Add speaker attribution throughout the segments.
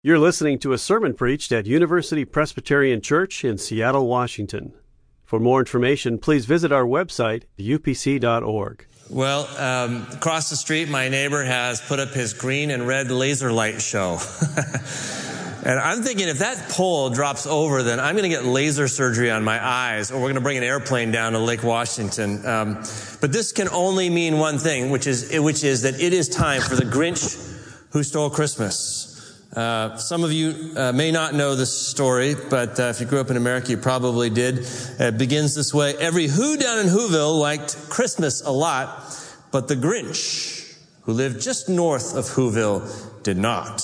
Speaker 1: You're listening to a sermon preached at University Presbyterian Church in Seattle, Washington. For more information, please visit our website, upc.org.
Speaker 2: Well, um, across the street, my neighbor has put up his green and red laser light show. and I'm thinking if that pole drops over, then I'm going to get laser surgery on my eyes, or we're going to bring an airplane down to Lake Washington. Um, but this can only mean one thing, which is, which is that it is time for the Grinch who stole Christmas. Uh, some of you uh, may not know this story, but uh, if you grew up in America, you probably did. It begins this way. Every who down in Whoville liked Christmas a lot, but the Grinch, who lived just north of Whoville, did not.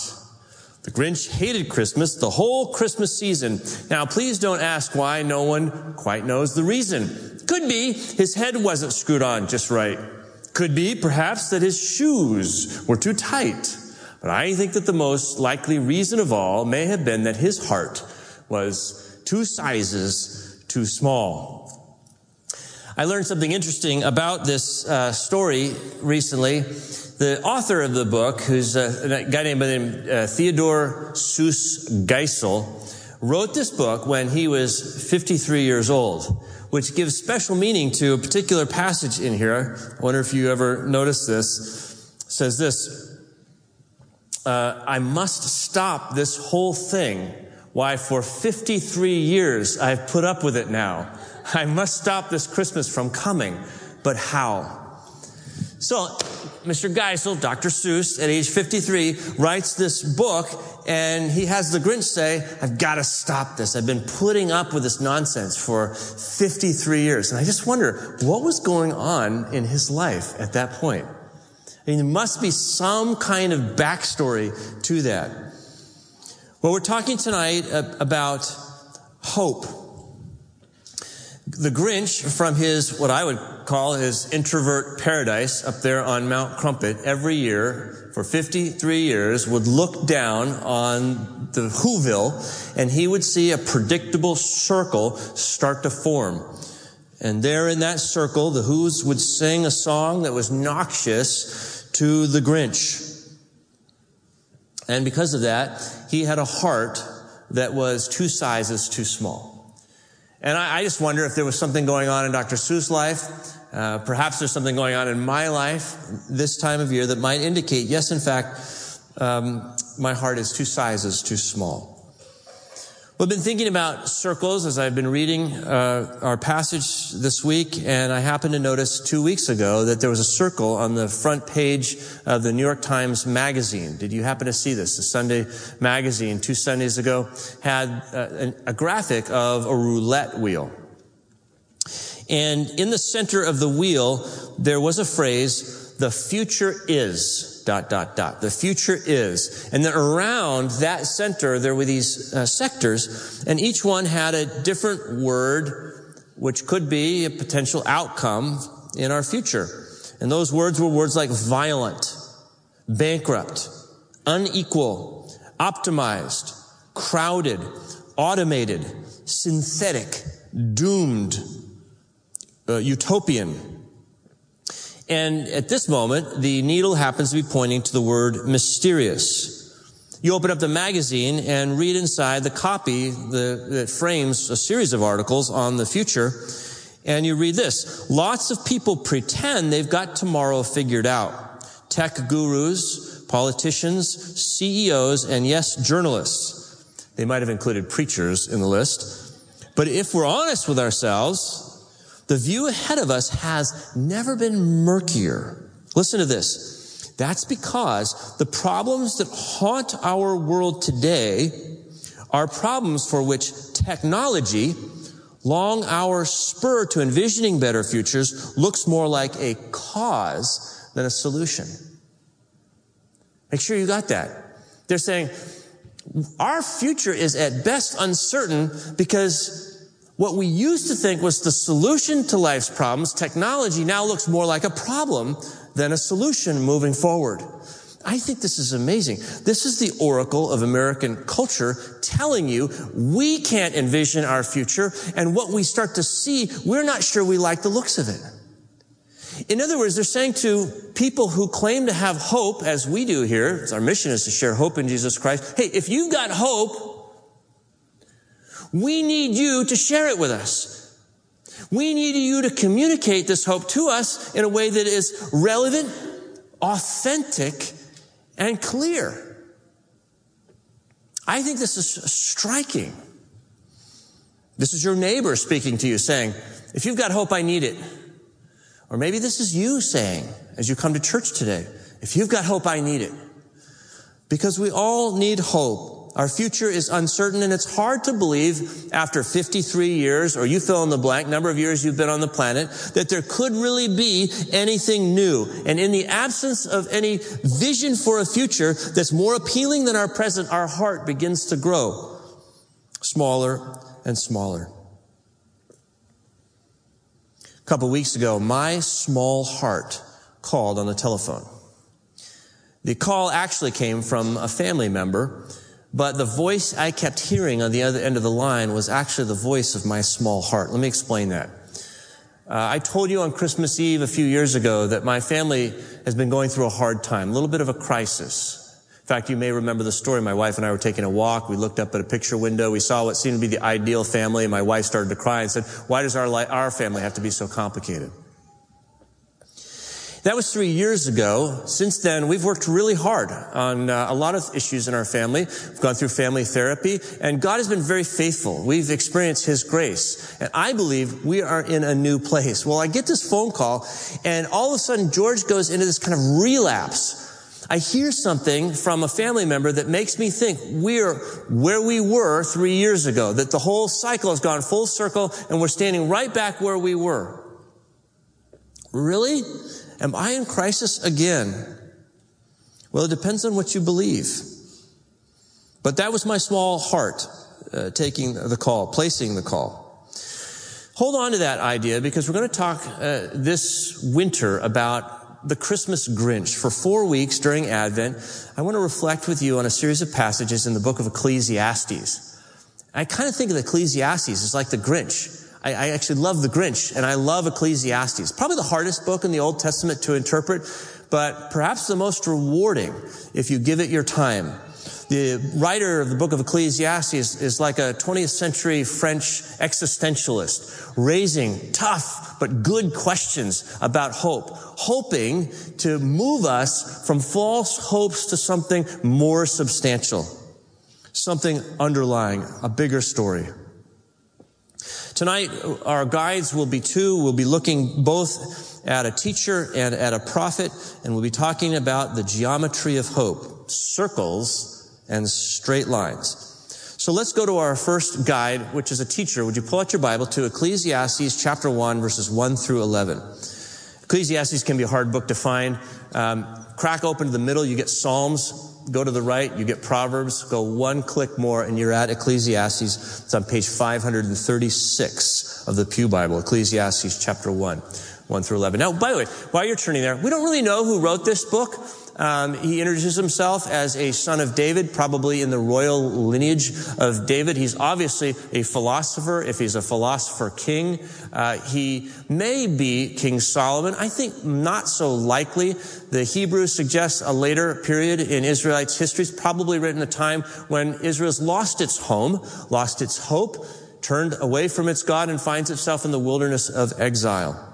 Speaker 2: The Grinch hated Christmas the whole Christmas season. Now, please don't ask why no one quite knows the reason. Could be his head wasn't screwed on just right. Could be, perhaps, that his shoes were too tight. But I think that the most likely reason of all may have been that his heart was two sizes too small. I learned something interesting about this uh, story recently. The author of the book, who's a, a guy named, named uh, Theodore Seuss Geisel, wrote this book when he was 53 years old, which gives special meaning to a particular passage in here. I wonder if you ever noticed this. It says this, uh, I must stop this whole thing. Why, for 53 years I've put up with it now. I must stop this Christmas from coming. But how? So, Mr. Geisel, Dr. Seuss, at age 53, writes this book, and he has the Grinch say, I've got to stop this. I've been putting up with this nonsense for 53 years. And I just wonder, what was going on in his life at that point? I mean, there must be some kind of backstory to that. Well, we're talking tonight about hope. The Grinch, from his, what I would call his introvert paradise up there on Mount Crumpit every year for 53 years would look down on the Whoville and he would see a predictable circle start to form. And there in that circle, the Who's would sing a song that was noxious to the Grinch. And because of that, he had a heart that was two sizes too small. And I, I just wonder if there was something going on in Dr. Seuss' life. Uh, perhaps there's something going on in my life this time of year that might indicate, yes, in fact, um, my heart is two sizes too small. Well, I've been thinking about circles as I've been reading uh, our passage this week, and I happened to notice two weeks ago that there was a circle on the front page of the New York Times Magazine. Did you happen to see this? The Sunday magazine two Sundays ago had uh, a, a graphic of a roulette wheel. And in the center of the wheel, there was a phrase, the future is dot, dot, dot. The future is. And then around that center, there were these uh, sectors, and each one had a different word, which could be a potential outcome in our future. And those words were words like violent, bankrupt, unequal, optimized, crowded, automated, synthetic, doomed, uh, utopian, and at this moment, the needle happens to be pointing to the word mysterious. You open up the magazine and read inside the copy that frames a series of articles on the future. And you read this. Lots of people pretend they've got tomorrow figured out. Tech gurus, politicians, CEOs, and yes, journalists. They might have included preachers in the list. But if we're honest with ourselves, the view ahead of us has never been murkier. Listen to this. That's because the problems that haunt our world today are problems for which technology, long our spur to envisioning better futures, looks more like a cause than a solution. Make sure you got that. They're saying, our future is at best uncertain because what we used to think was the solution to life's problems, technology now looks more like a problem than a solution moving forward. I think this is amazing. This is the oracle of American culture telling you we can't envision our future and what we start to see, we're not sure we like the looks of it. In other words, they're saying to people who claim to have hope, as we do here, our mission is to share hope in Jesus Christ. Hey, if you've got hope, we need you to share it with us. We need you to communicate this hope to us in a way that is relevant, authentic, and clear. I think this is striking. This is your neighbor speaking to you saying, if you've got hope, I need it. Or maybe this is you saying, as you come to church today, if you've got hope, I need it. Because we all need hope. Our future is uncertain and it's hard to believe after 53 years, or you fill in the blank, number of years you've been on the planet, that there could really be anything new. And in the absence of any vision for a future that's more appealing than our present, our heart begins to grow smaller and smaller. A couple weeks ago, my small heart called on the telephone. The call actually came from a family member but the voice I kept hearing on the other end of the line was actually the voice of my small heart. Let me explain that. Uh, I told you on Christmas Eve a few years ago that my family has been going through a hard time, a little bit of a crisis. In fact, you may remember the story. My wife and I were taking a walk. We looked up at a picture window. We saw what seemed to be the ideal family, and my wife started to cry and said, "Why does our li- our family have to be so complicated?" That was three years ago. Since then, we've worked really hard on uh, a lot of issues in our family. We've gone through family therapy, and God has been very faithful. We've experienced His grace, and I believe we are in a new place. Well, I get this phone call, and all of a sudden, George goes into this kind of relapse. I hear something from a family member that makes me think we're where we were three years ago, that the whole cycle has gone full circle and we're standing right back where we were. Really? Am I in crisis again? Well, it depends on what you believe. But that was my small heart uh, taking the call, placing the call. Hold on to that idea because we're going to talk uh, this winter about the Christmas Grinch. For four weeks during Advent, I want to reflect with you on a series of passages in the book of Ecclesiastes. I kind of think of Ecclesiastes as like the Grinch. I, I actually love the Grinch and I love Ecclesiastes. Probably the hardest book in the Old Testament to interpret, but perhaps the most rewarding if you give it your time. The writer of the book of Ecclesiastes is, like a 20th century French existentialist, raising tough but good questions about hope, hoping to move us from false hopes to something more substantial, something underlying, a bigger story. Tonight, our guides will be two. We'll be looking both at a teacher and at a prophet, and we'll be talking about the geometry of hope, circles and straight lines. So let's go to our first guide, which is a teacher. Would you pull out your Bible to Ecclesiastes chapter 1, verses 1 through 11? Ecclesiastes can be a hard book to find. Um, crack open to the middle, you get Psalms go to the right, you get Proverbs, go one click more, and you're at Ecclesiastes. It's on page 536 of the Pew Bible, Ecclesiastes chapter 1, 1 through 11. Now, by the way, while you're turning there, we don't really know who wrote this book. Um, he introduces himself as a son of David, probably in the royal lineage of David. He's obviously a philosopher. If he's a philosopher king, uh, he may be King Solomon. I think not so likely. The Hebrew suggests a later period in Israelites' history. It's probably written a time when Israel's lost its home, lost its hope, turned away from its God, and finds itself in the wilderness of exile.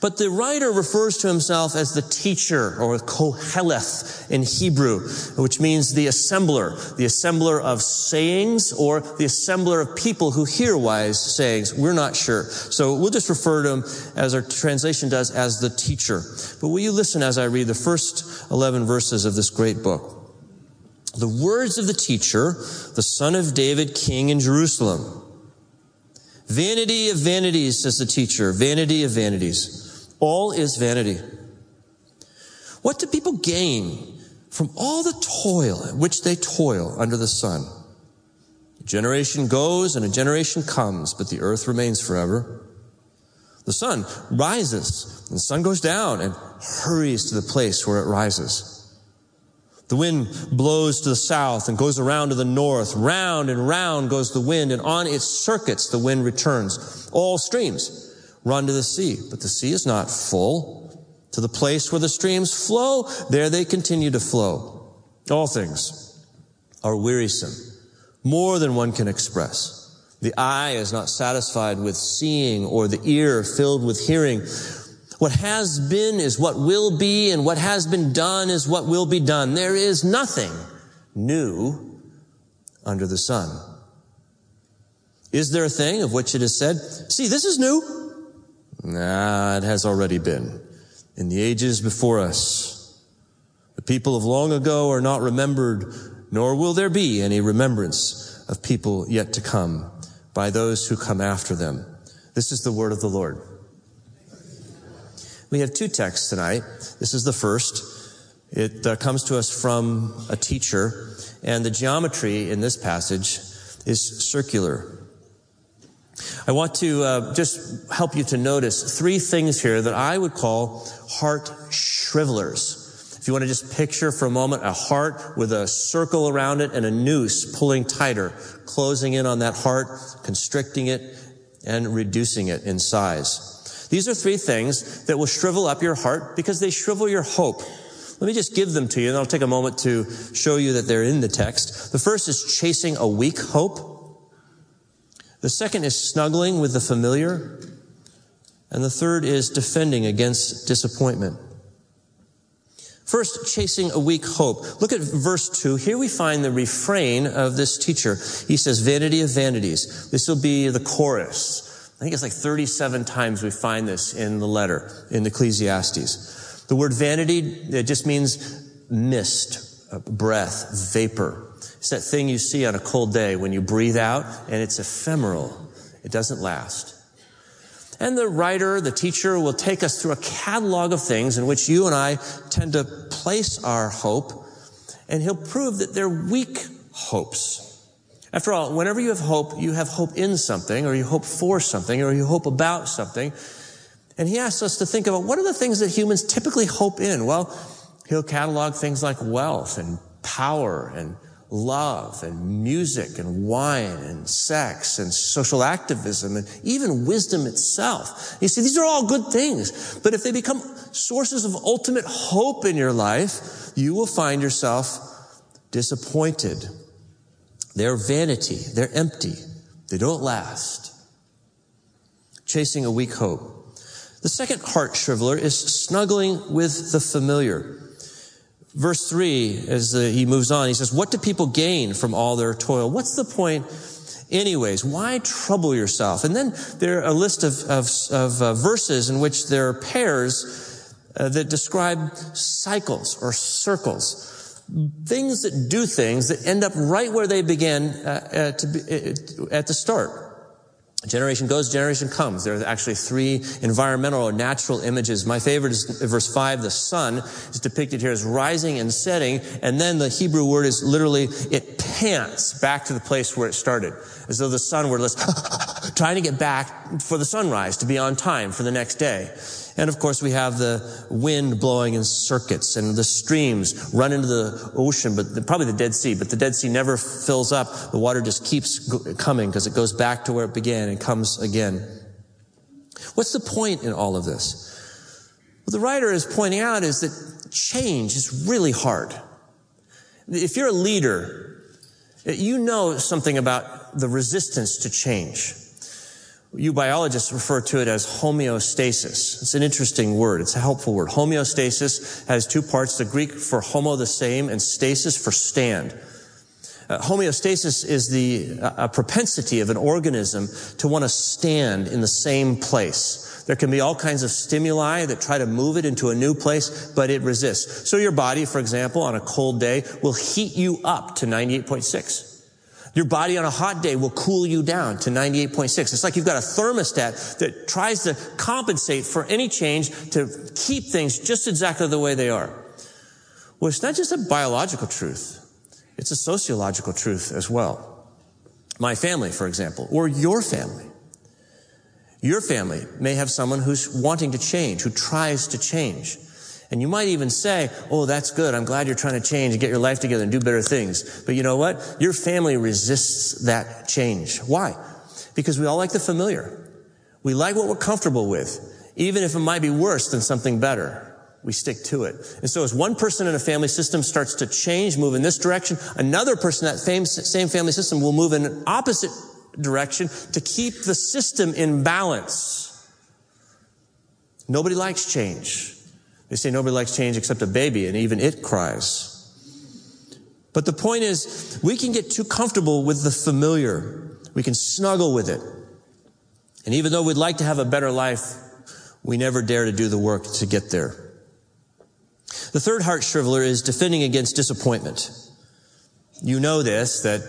Speaker 2: But the writer refers to himself as the teacher or koheleth in Hebrew, which means the assembler, the assembler of sayings or the assembler of people who hear wise sayings. We're not sure. So we'll just refer to him as our translation does as the teacher. But will you listen as I read the first 11 verses of this great book? The words of the teacher, the son of David, king in Jerusalem. Vanity of vanities, says the teacher. Vanity of vanities. All is vanity. What do people gain from all the toil in which they toil under the sun? A generation goes and a generation comes, but the earth remains forever. The sun rises and the sun goes down and hurries to the place where it rises. The wind blows to the south and goes around to the north. Round and round goes the wind, and on its circuits the wind returns. All streams run to the sea, but the sea is not full. To the place where the streams flow, there they continue to flow. All things are wearisome, more than one can express. The eye is not satisfied with seeing or the ear filled with hearing. What has been is what will be and what has been done is what will be done. There is nothing new under the sun. Is there a thing of which it is said, see, this is new? Nah, it has already been in the ages before us. The people of long ago are not remembered, nor will there be any remembrance of people yet to come by those who come after them. This is the word of the Lord. We have two texts tonight. This is the first. It uh, comes to us from a teacher, and the geometry in this passage is circular. I want to uh, just help you to notice three things here that I would call heart shrivelers. If you want to just picture for a moment a heart with a circle around it and a noose pulling tighter, closing in on that heart, constricting it, and reducing it in size. These are three things that will shrivel up your heart because they shrivel your hope. Let me just give them to you and I'll take a moment to show you that they're in the text. The first is chasing a weak hope. The second is snuggling with the familiar. And the third is defending against disappointment. First, chasing a weak hope. Look at verse 2. Here we find the refrain of this teacher. He says, vanity of vanities. This will be the chorus. I think it's like 37 times we find this in the letter in Ecclesiastes. The word vanity, it just means mist, breath, vapor. It's that thing you see on a cold day when you breathe out and it's ephemeral. It doesn't last. And the writer, the teacher will take us through a catalog of things in which you and I tend to place our hope and he'll prove that they're weak hopes. After all, whenever you have hope, you have hope in something or you hope for something or you hope about something. And he asks us to think about what are the things that humans typically hope in? Well, he'll catalog things like wealth and power and love and music and wine and sex and social activism and even wisdom itself. You see, these are all good things. But if they become sources of ultimate hope in your life, you will find yourself disappointed. They're vanity. They're empty. They don't last. Chasing a weak hope. The second heart shriveler is snuggling with the familiar. Verse 3, as he moves on, he says, What do people gain from all their toil? What's the point, anyways? Why trouble yourself? And then there are a list of, of, of uh, verses in which there are pairs uh, that describe cycles or circles. Things that do things that end up right where they began uh, uh be, uh, at the start. Generation goes, generation comes. There are actually three environmental or natural images. My favorite is verse 5. The sun is depicted here as rising and setting. And then the Hebrew word is literally, it pants back to the place where it started. As though the sun were just trying to get back for the sunrise to be on time for the next day. And of course, we have the wind blowing in circuits and the streams run into the ocean, but the, probably the Dead Sea, but the Dead Sea never fills up. The water just keeps coming because it goes back to where it began and comes again. What's the point in all of this? What the writer is pointing out is that change is really hard. If you're a leader, you know something about the resistance to change. You biologists refer to it as homeostasis. It's an interesting word. It's a helpful word. Homeostasis has two parts. The Greek for homo, the same, and stasis for stand. Uh, homeostasis is the uh, propensity of an organism to want to stand in the same place. There can be all kinds of stimuli that try to move it into a new place, but it resists. So your body, for example, on a cold day will heat you up to 98.6. Your body on a hot day will cool you down to 98.6. It's like you've got a thermostat that tries to compensate for any change to keep things just exactly the way they are. Well, it's not just a biological truth. It's a sociological truth as well. My family, for example, or your family. Your family may have someone who's wanting to change, who tries to change. And you might even say, Oh, that's good. I'm glad you're trying to change and get your life together and do better things. But you know what? Your family resists that change. Why? Because we all like the familiar. We like what we're comfortable with, even if it might be worse than something better. We stick to it. And so as one person in a family system starts to change, move in this direction, another person in that same, same family system will move in an opposite direction to keep the system in balance. Nobody likes change. They say nobody likes change except a baby, and even it cries. But the point is, we can get too comfortable with the familiar. We can snuggle with it. And even though we'd like to have a better life, we never dare to do the work to get there. The third heart shriveler is defending against disappointment. You know this, that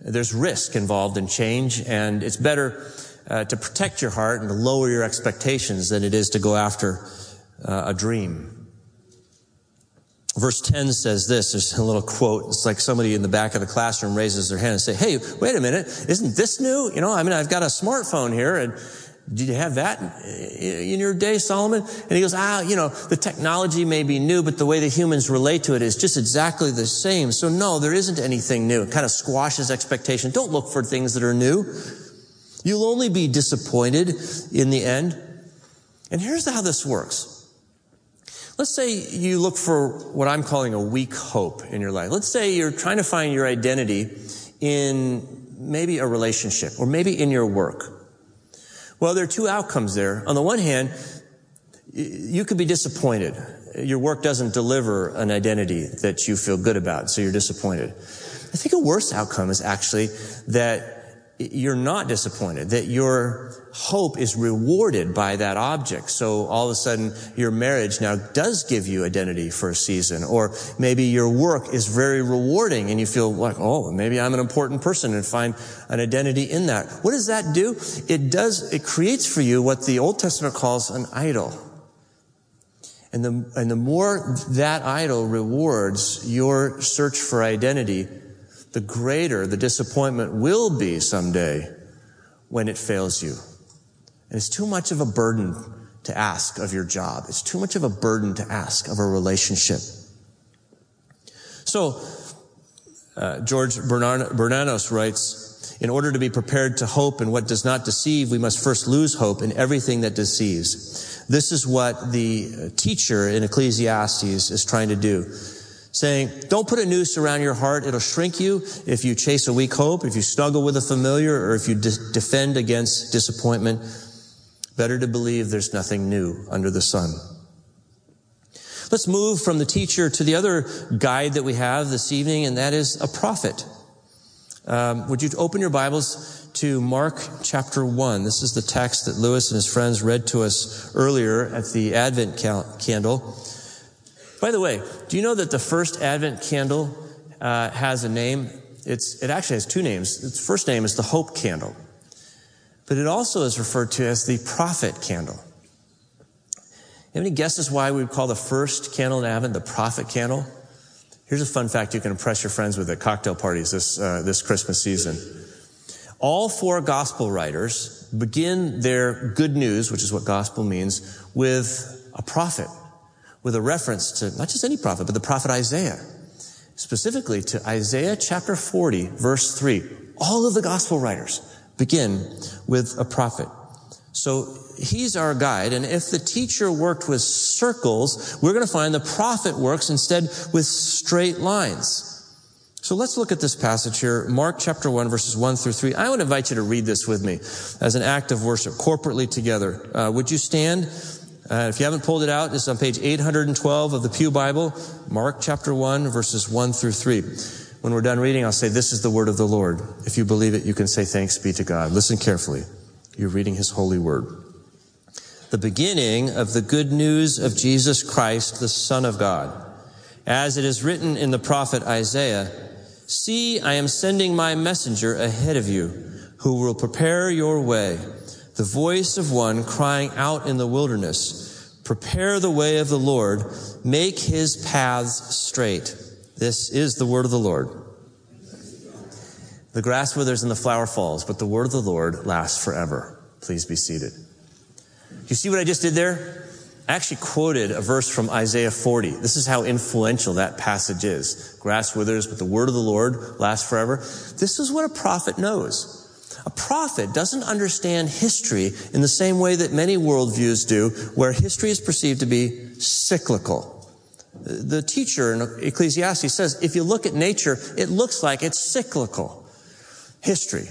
Speaker 2: there's risk involved in change, and it's better uh, to protect your heart and to lower your expectations than it is to go after uh, a dream. Verse 10 says this, there's a little quote. It's like somebody in the back of the classroom raises their hand and say, Hey, wait a minute. Isn't this new? You know, I mean, I've got a smartphone here and did you have that in your day, Solomon? And he goes, ah, you know, the technology may be new, but the way the humans relate to it is just exactly the same. So no, there isn't anything new. It kind of squashes expectation. Don't look for things that are new. You'll only be disappointed in the end. And here's how this works. Let's say you look for what I'm calling a weak hope in your life. Let's say you're trying to find your identity in maybe a relationship or maybe in your work. Well, there are two outcomes there. On the one hand, you could be disappointed. Your work doesn't deliver an identity that you feel good about, so you're disappointed. I think a worse outcome is actually that you're not disappointed, that your hope is rewarded by that object. So all of a sudden your marriage now does give you identity for a season, or maybe your work is very rewarding and you feel like, oh, maybe I'm an important person and find an identity in that. What does that do? It does, it creates for you what the Old Testament calls an idol. And the, and the more that idol rewards your search for identity, the greater the disappointment will be someday when it fails you. And it's too much of a burden to ask of your job. It's too much of a burden to ask of a relationship. So, uh, George Bernanos writes, in order to be prepared to hope in what does not deceive, we must first lose hope in everything that deceives. This is what the teacher in Ecclesiastes is trying to do saying, don't put a noose around your heart. It'll shrink you if you chase a weak hope, if you snuggle with a familiar, or if you de- defend against disappointment. Better to believe there's nothing new under the sun. Let's move from the teacher to the other guide that we have this evening, and that is a prophet. Um, would you open your Bibles to Mark chapter 1? This is the text that Lewis and his friends read to us earlier at the Advent candle. By the way, do you know that the first Advent candle uh, has a name? It's, it actually has two names. Its first name is the Hope Candle, but it also is referred to as the Prophet Candle. Have any guesses why we would call the first candle in Advent the Prophet Candle? Here's a fun fact you can impress your friends with at cocktail parties this, uh, this Christmas season. All four gospel writers begin their good news, which is what gospel means, with a prophet with a reference to not just any prophet, but the prophet Isaiah. Specifically to Isaiah chapter 40, verse 3. All of the gospel writers begin with a prophet. So he's our guide. And if the teacher worked with circles, we're going to find the prophet works instead with straight lines. So let's look at this passage here, Mark chapter 1, verses 1 through 3. I would invite you to read this with me as an act of worship, corporately together. Uh, would you stand? Uh, if you haven't pulled it out, it's on page 812 of the Pew Bible, Mark chapter 1, verses 1 through 3. When we're done reading, I'll say, This is the word of the Lord. If you believe it, you can say, Thanks be to God. Listen carefully. You're reading his holy word. The beginning of the good news of Jesus Christ, the Son of God. As it is written in the prophet Isaiah, See, I am sending my messenger ahead of you, who will prepare your way the voice of one crying out in the wilderness, prepare the way of the Lord, make his paths straight. This is the word of the Lord. The grass withers and the flower falls, but the word of the Lord lasts forever. Please be seated. You see what I just did there? I actually quoted a verse from Isaiah 40. This is how influential that passage is. Grass withers, but the word of the Lord lasts forever. This is what a prophet knows. A prophet doesn't understand history in the same way that many worldviews do, where history is perceived to be cyclical. The teacher in Ecclesiastes says, if you look at nature, it looks like it's cyclical. History.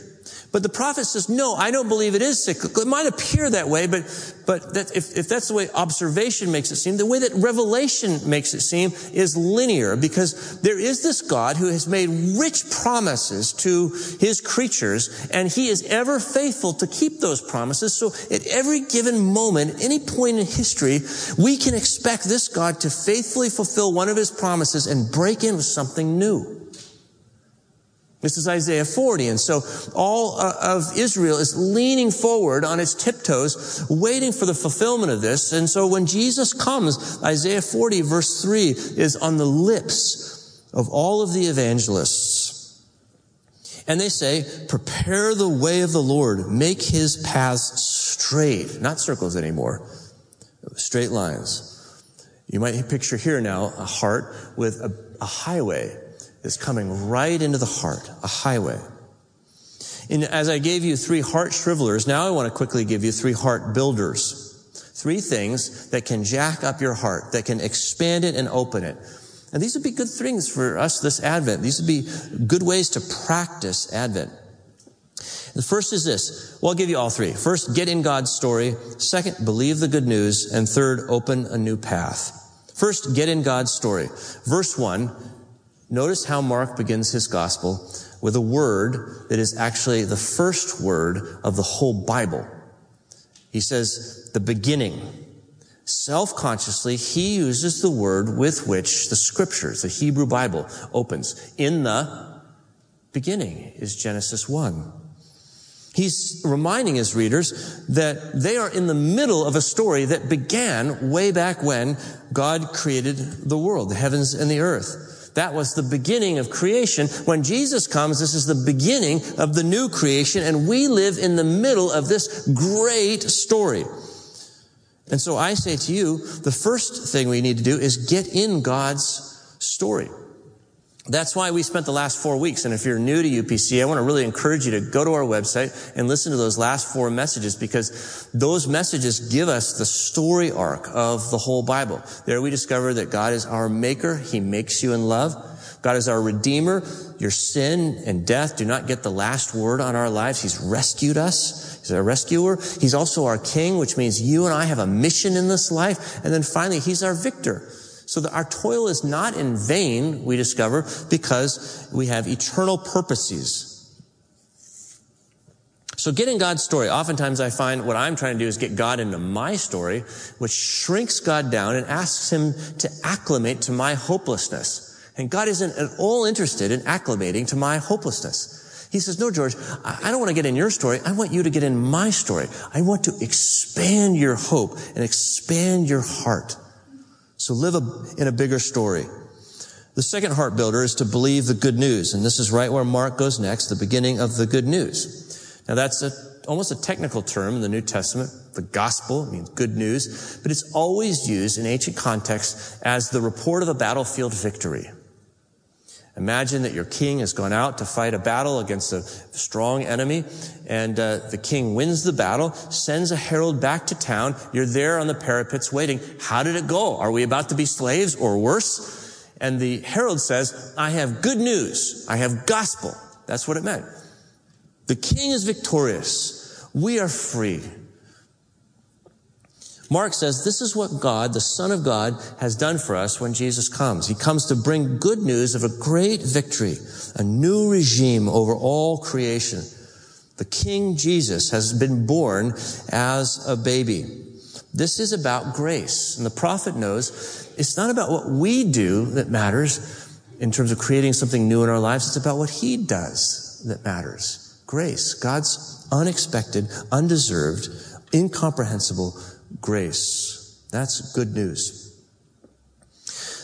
Speaker 2: But the prophet says, no, I don't believe it is cyclical. It might appear that way, but, but that if, if that's the way observation makes it seem, the way that revelation makes it seem is linear because there is this God who has made rich promises to his creatures and he is ever faithful to keep those promises. So at every given moment, any point in history, we can expect this God to faithfully fulfill one of his promises and break in with something new. This is Isaiah 40. And so all uh, of Israel is leaning forward on its tiptoes, waiting for the fulfillment of this. And so when Jesus comes, Isaiah 40 verse 3 is on the lips of all of the evangelists. And they say, prepare the way of the Lord, make his paths straight, not circles anymore, straight lines. You might picture here now a heart with a, a highway is coming right into the heart, a highway. And as I gave you three heart shrivelers, now I want to quickly give you three heart builders. Three things that can jack up your heart, that can expand it and open it. And these would be good things for us this Advent. These would be good ways to practice Advent. The first is this. Well, I'll give you all three. First, get in God's story. Second, believe the good news. And third, open a new path. First, get in God's story. Verse one, Notice how Mark begins his gospel with a word that is actually the first word of the whole Bible. He says, the beginning. Self-consciously, he uses the word with which the scriptures, the Hebrew Bible, opens. In the beginning is Genesis 1. He's reminding his readers that they are in the middle of a story that began way back when God created the world, the heavens and the earth. That was the beginning of creation. When Jesus comes, this is the beginning of the new creation, and we live in the middle of this great story. And so I say to you, the first thing we need to do is get in God's story. That's why we spent the last four weeks. And if you're new to UPC, I want to really encourage you to go to our website and listen to those last four messages because those messages give us the story arc of the whole Bible. There we discover that God is our maker. He makes you in love. God is our redeemer. Your sin and death do not get the last word on our lives. He's rescued us. He's our rescuer. He's also our king, which means you and I have a mission in this life. And then finally, he's our victor. So that our toil is not in vain, we discover, because we have eternal purposes. So getting God's story, oftentimes I find what I'm trying to do is get God into my story, which shrinks God down and asks him to acclimate to my hopelessness. And God isn't at all interested in acclimating to my hopelessness. He says, no, George, I don't want to get in your story. I want you to get in my story. I want to expand your hope and expand your heart. So live a, in a bigger story. The second heart builder is to believe the good news. And this is right where Mark goes next, the beginning of the good news. Now that's a, almost a technical term in the New Testament. The gospel means good news, but it's always used in ancient context as the report of a battlefield victory. Imagine that your king has gone out to fight a battle against a strong enemy, and uh, the king wins the battle, sends a herald back to town. You're there on the parapets waiting. How did it go? Are we about to be slaves or worse? And the herald says, I have good news. I have gospel. That's what it meant. The king is victorious. We are free. Mark says this is what God, the Son of God, has done for us when Jesus comes. He comes to bring good news of a great victory, a new regime over all creation. The King Jesus has been born as a baby. This is about grace. And the prophet knows it's not about what we do that matters in terms of creating something new in our lives. It's about what he does that matters. Grace. God's unexpected, undeserved, incomprehensible grace. That's good news.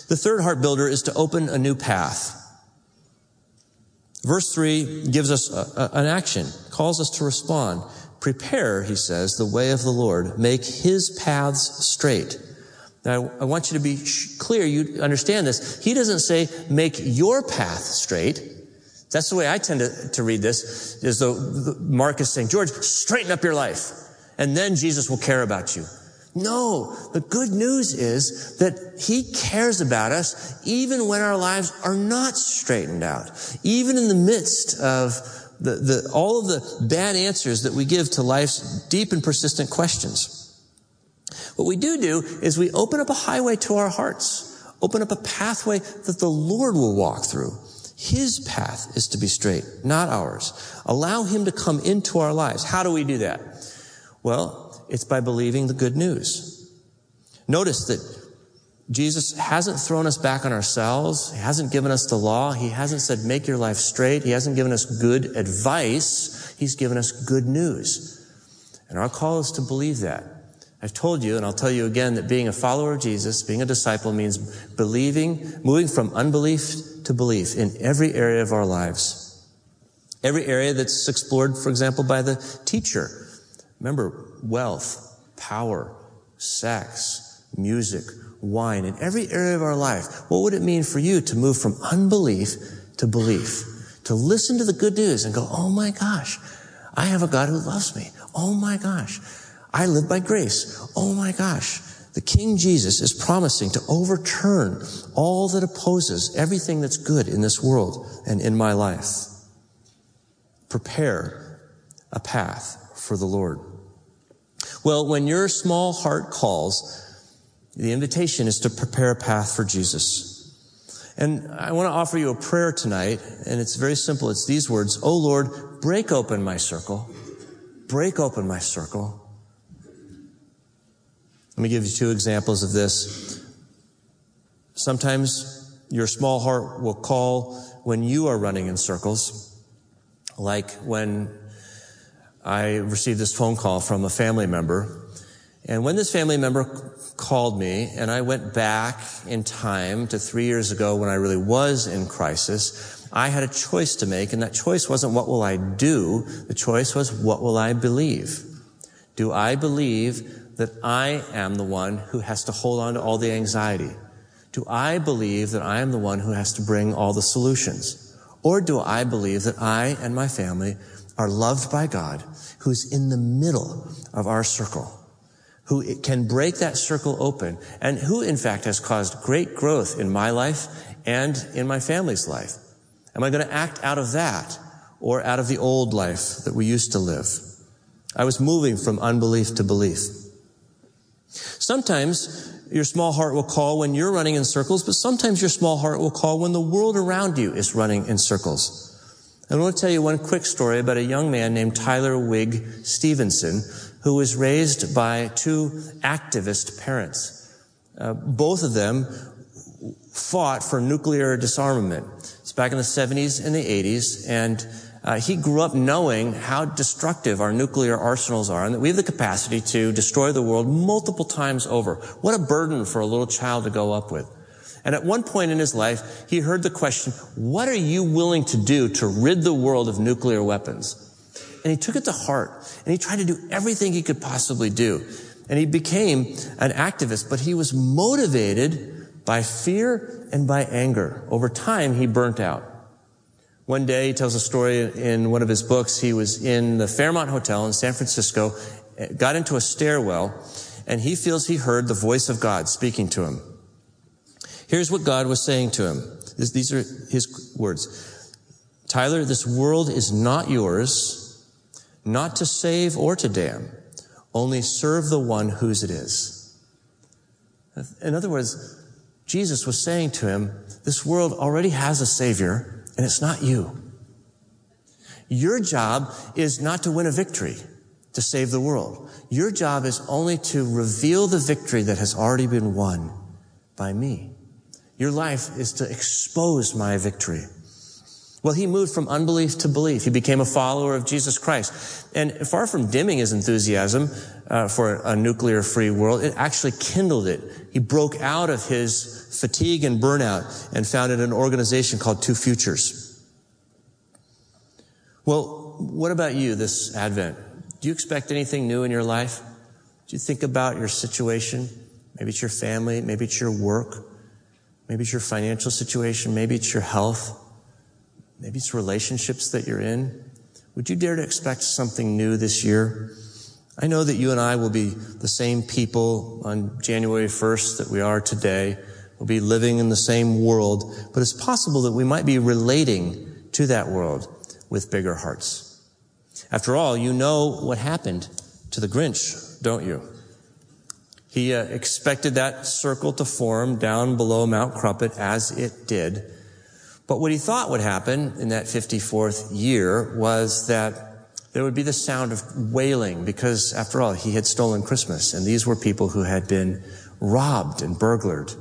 Speaker 2: The third heart builder is to open a new path. Verse 3 gives us a, a, an action, calls us to respond. Prepare, he says, the way of the Lord. Make his paths straight. Now, I want you to be clear, you understand this. He doesn't say, make your path straight. That's the way I tend to, to read this, is though Mark is saying, George, straighten up your life, and then Jesus will care about you. No, the good news is that He cares about us even when our lives are not straightened out. Even in the midst of the, the, all of the bad answers that we give to life's deep and persistent questions. What we do do is we open up a highway to our hearts, open up a pathway that the Lord will walk through. His path is to be straight, not ours. Allow Him to come into our lives. How do we do that? Well, it's by believing the good news. Notice that Jesus hasn't thrown us back on ourselves. He hasn't given us the law. He hasn't said, make your life straight. He hasn't given us good advice. He's given us good news. And our call is to believe that. I've told you, and I'll tell you again, that being a follower of Jesus, being a disciple means believing, moving from unbelief to belief in every area of our lives. Every area that's explored, for example, by the teacher. Remember, wealth, power, sex, music, wine, in every area of our life. What would it mean for you to move from unbelief to belief? To listen to the good news and go, oh my gosh, I have a God who loves me. Oh my gosh, I live by grace. Oh my gosh, the King Jesus is promising to overturn all that opposes everything that's good in this world and in my life. Prepare a path for the Lord. Well, when your small heart calls, the invitation is to prepare a path for Jesus. And I want to offer you a prayer tonight, and it's very simple. It's these words, Oh Lord, break open my circle. Break open my circle. Let me give you two examples of this. Sometimes your small heart will call when you are running in circles, like when I received this phone call from a family member. And when this family member called me and I went back in time to three years ago when I really was in crisis, I had a choice to make and that choice wasn't what will I do? The choice was what will I believe? Do I believe that I am the one who has to hold on to all the anxiety? Do I believe that I am the one who has to bring all the solutions? Or do I believe that I and my family are loved by God, who's in the middle of our circle, who can break that circle open, and who in fact has caused great growth in my life and in my family's life. Am I going to act out of that or out of the old life that we used to live? I was moving from unbelief to belief. Sometimes your small heart will call when you're running in circles, but sometimes your small heart will call when the world around you is running in circles. I want to tell you one quick story about a young man named Tyler Wigg-Stevenson, who was raised by two activist parents. Uh, both of them fought for nuclear disarmament. It's back in the 70s and the 80s, and uh, he grew up knowing how destructive our nuclear arsenals are and that we have the capacity to destroy the world multiple times over. What a burden for a little child to go up with. And at one point in his life, he heard the question, what are you willing to do to rid the world of nuclear weapons? And he took it to heart and he tried to do everything he could possibly do. And he became an activist, but he was motivated by fear and by anger. Over time, he burnt out. One day, he tells a story in one of his books. He was in the Fairmont Hotel in San Francisco, eh, got into a stairwell, and he feels he heard the voice of God speaking to him. Here's what God was saying to him. These are his words. Tyler, this world is not yours, not to save or to damn. Only serve the one whose it is. In other words, Jesus was saying to him, this world already has a savior and it's not you. Your job is not to win a victory to save the world. Your job is only to reveal the victory that has already been won by me. Your life is to expose my victory. Well, he moved from unbelief to belief. He became a follower of Jesus Christ. And far from dimming his enthusiasm uh, for a nuclear free world, it actually kindled it. He broke out of his fatigue and burnout and founded an organization called Two Futures. Well, what about you this Advent? Do you expect anything new in your life? Do you think about your situation? Maybe it's your family, maybe it's your work. Maybe it's your financial situation. Maybe it's your health. Maybe it's relationships that you're in. Would you dare to expect something new this year? I know that you and I will be the same people on January 1st that we are today. We'll be living in the same world, but it's possible that we might be relating to that world with bigger hearts. After all, you know what happened to the Grinch, don't you? He uh, expected that circle to form down below Mount Crumpit as it did. But what he thought would happen in that 54th year was that there would be the sound of wailing because after all, he had stolen Christmas and these were people who had been robbed and burglared.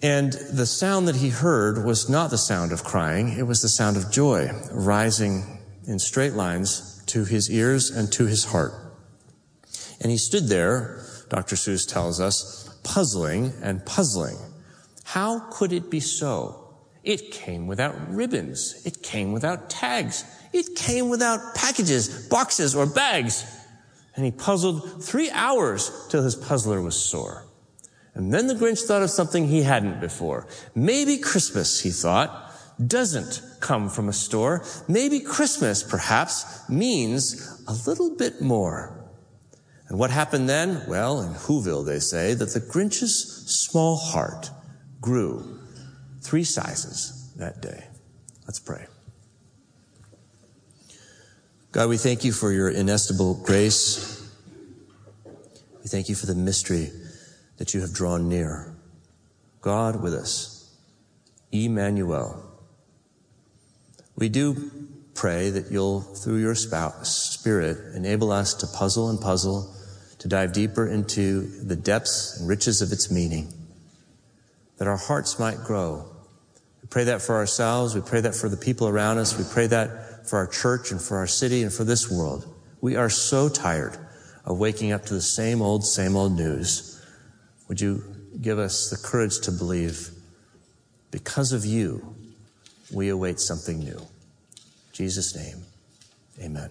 Speaker 2: And the sound that he heard was not the sound of crying. It was the sound of joy rising in straight lines to his ears and to his heart. And he stood there, Dr. Seuss tells us, puzzling and puzzling. How could it be so? It came without ribbons. It came without tags. It came without packages, boxes, or bags. And he puzzled three hours till his puzzler was sore. And then the Grinch thought of something he hadn't before. Maybe Christmas, he thought, doesn't come from a store. Maybe Christmas, perhaps, means a little bit more. And what happened then? Well, in Whoville, they say that the Grinch's small heart grew three sizes that day. Let's pray. God, we thank you for your inestimable grace. We thank you for the mystery that you have drawn near. God with us, Emmanuel. We do pray that you'll, through your spirit, enable us to puzzle and puzzle, to dive deeper into the depths and riches of its meaning, that our hearts might grow. We pray that for ourselves. We pray that for the people around us. We pray that for our church and for our city and for this world. We are so tired of waking up to the same old, same old news. Would you give us the courage to believe because of you, we await something new. In Jesus' name, amen.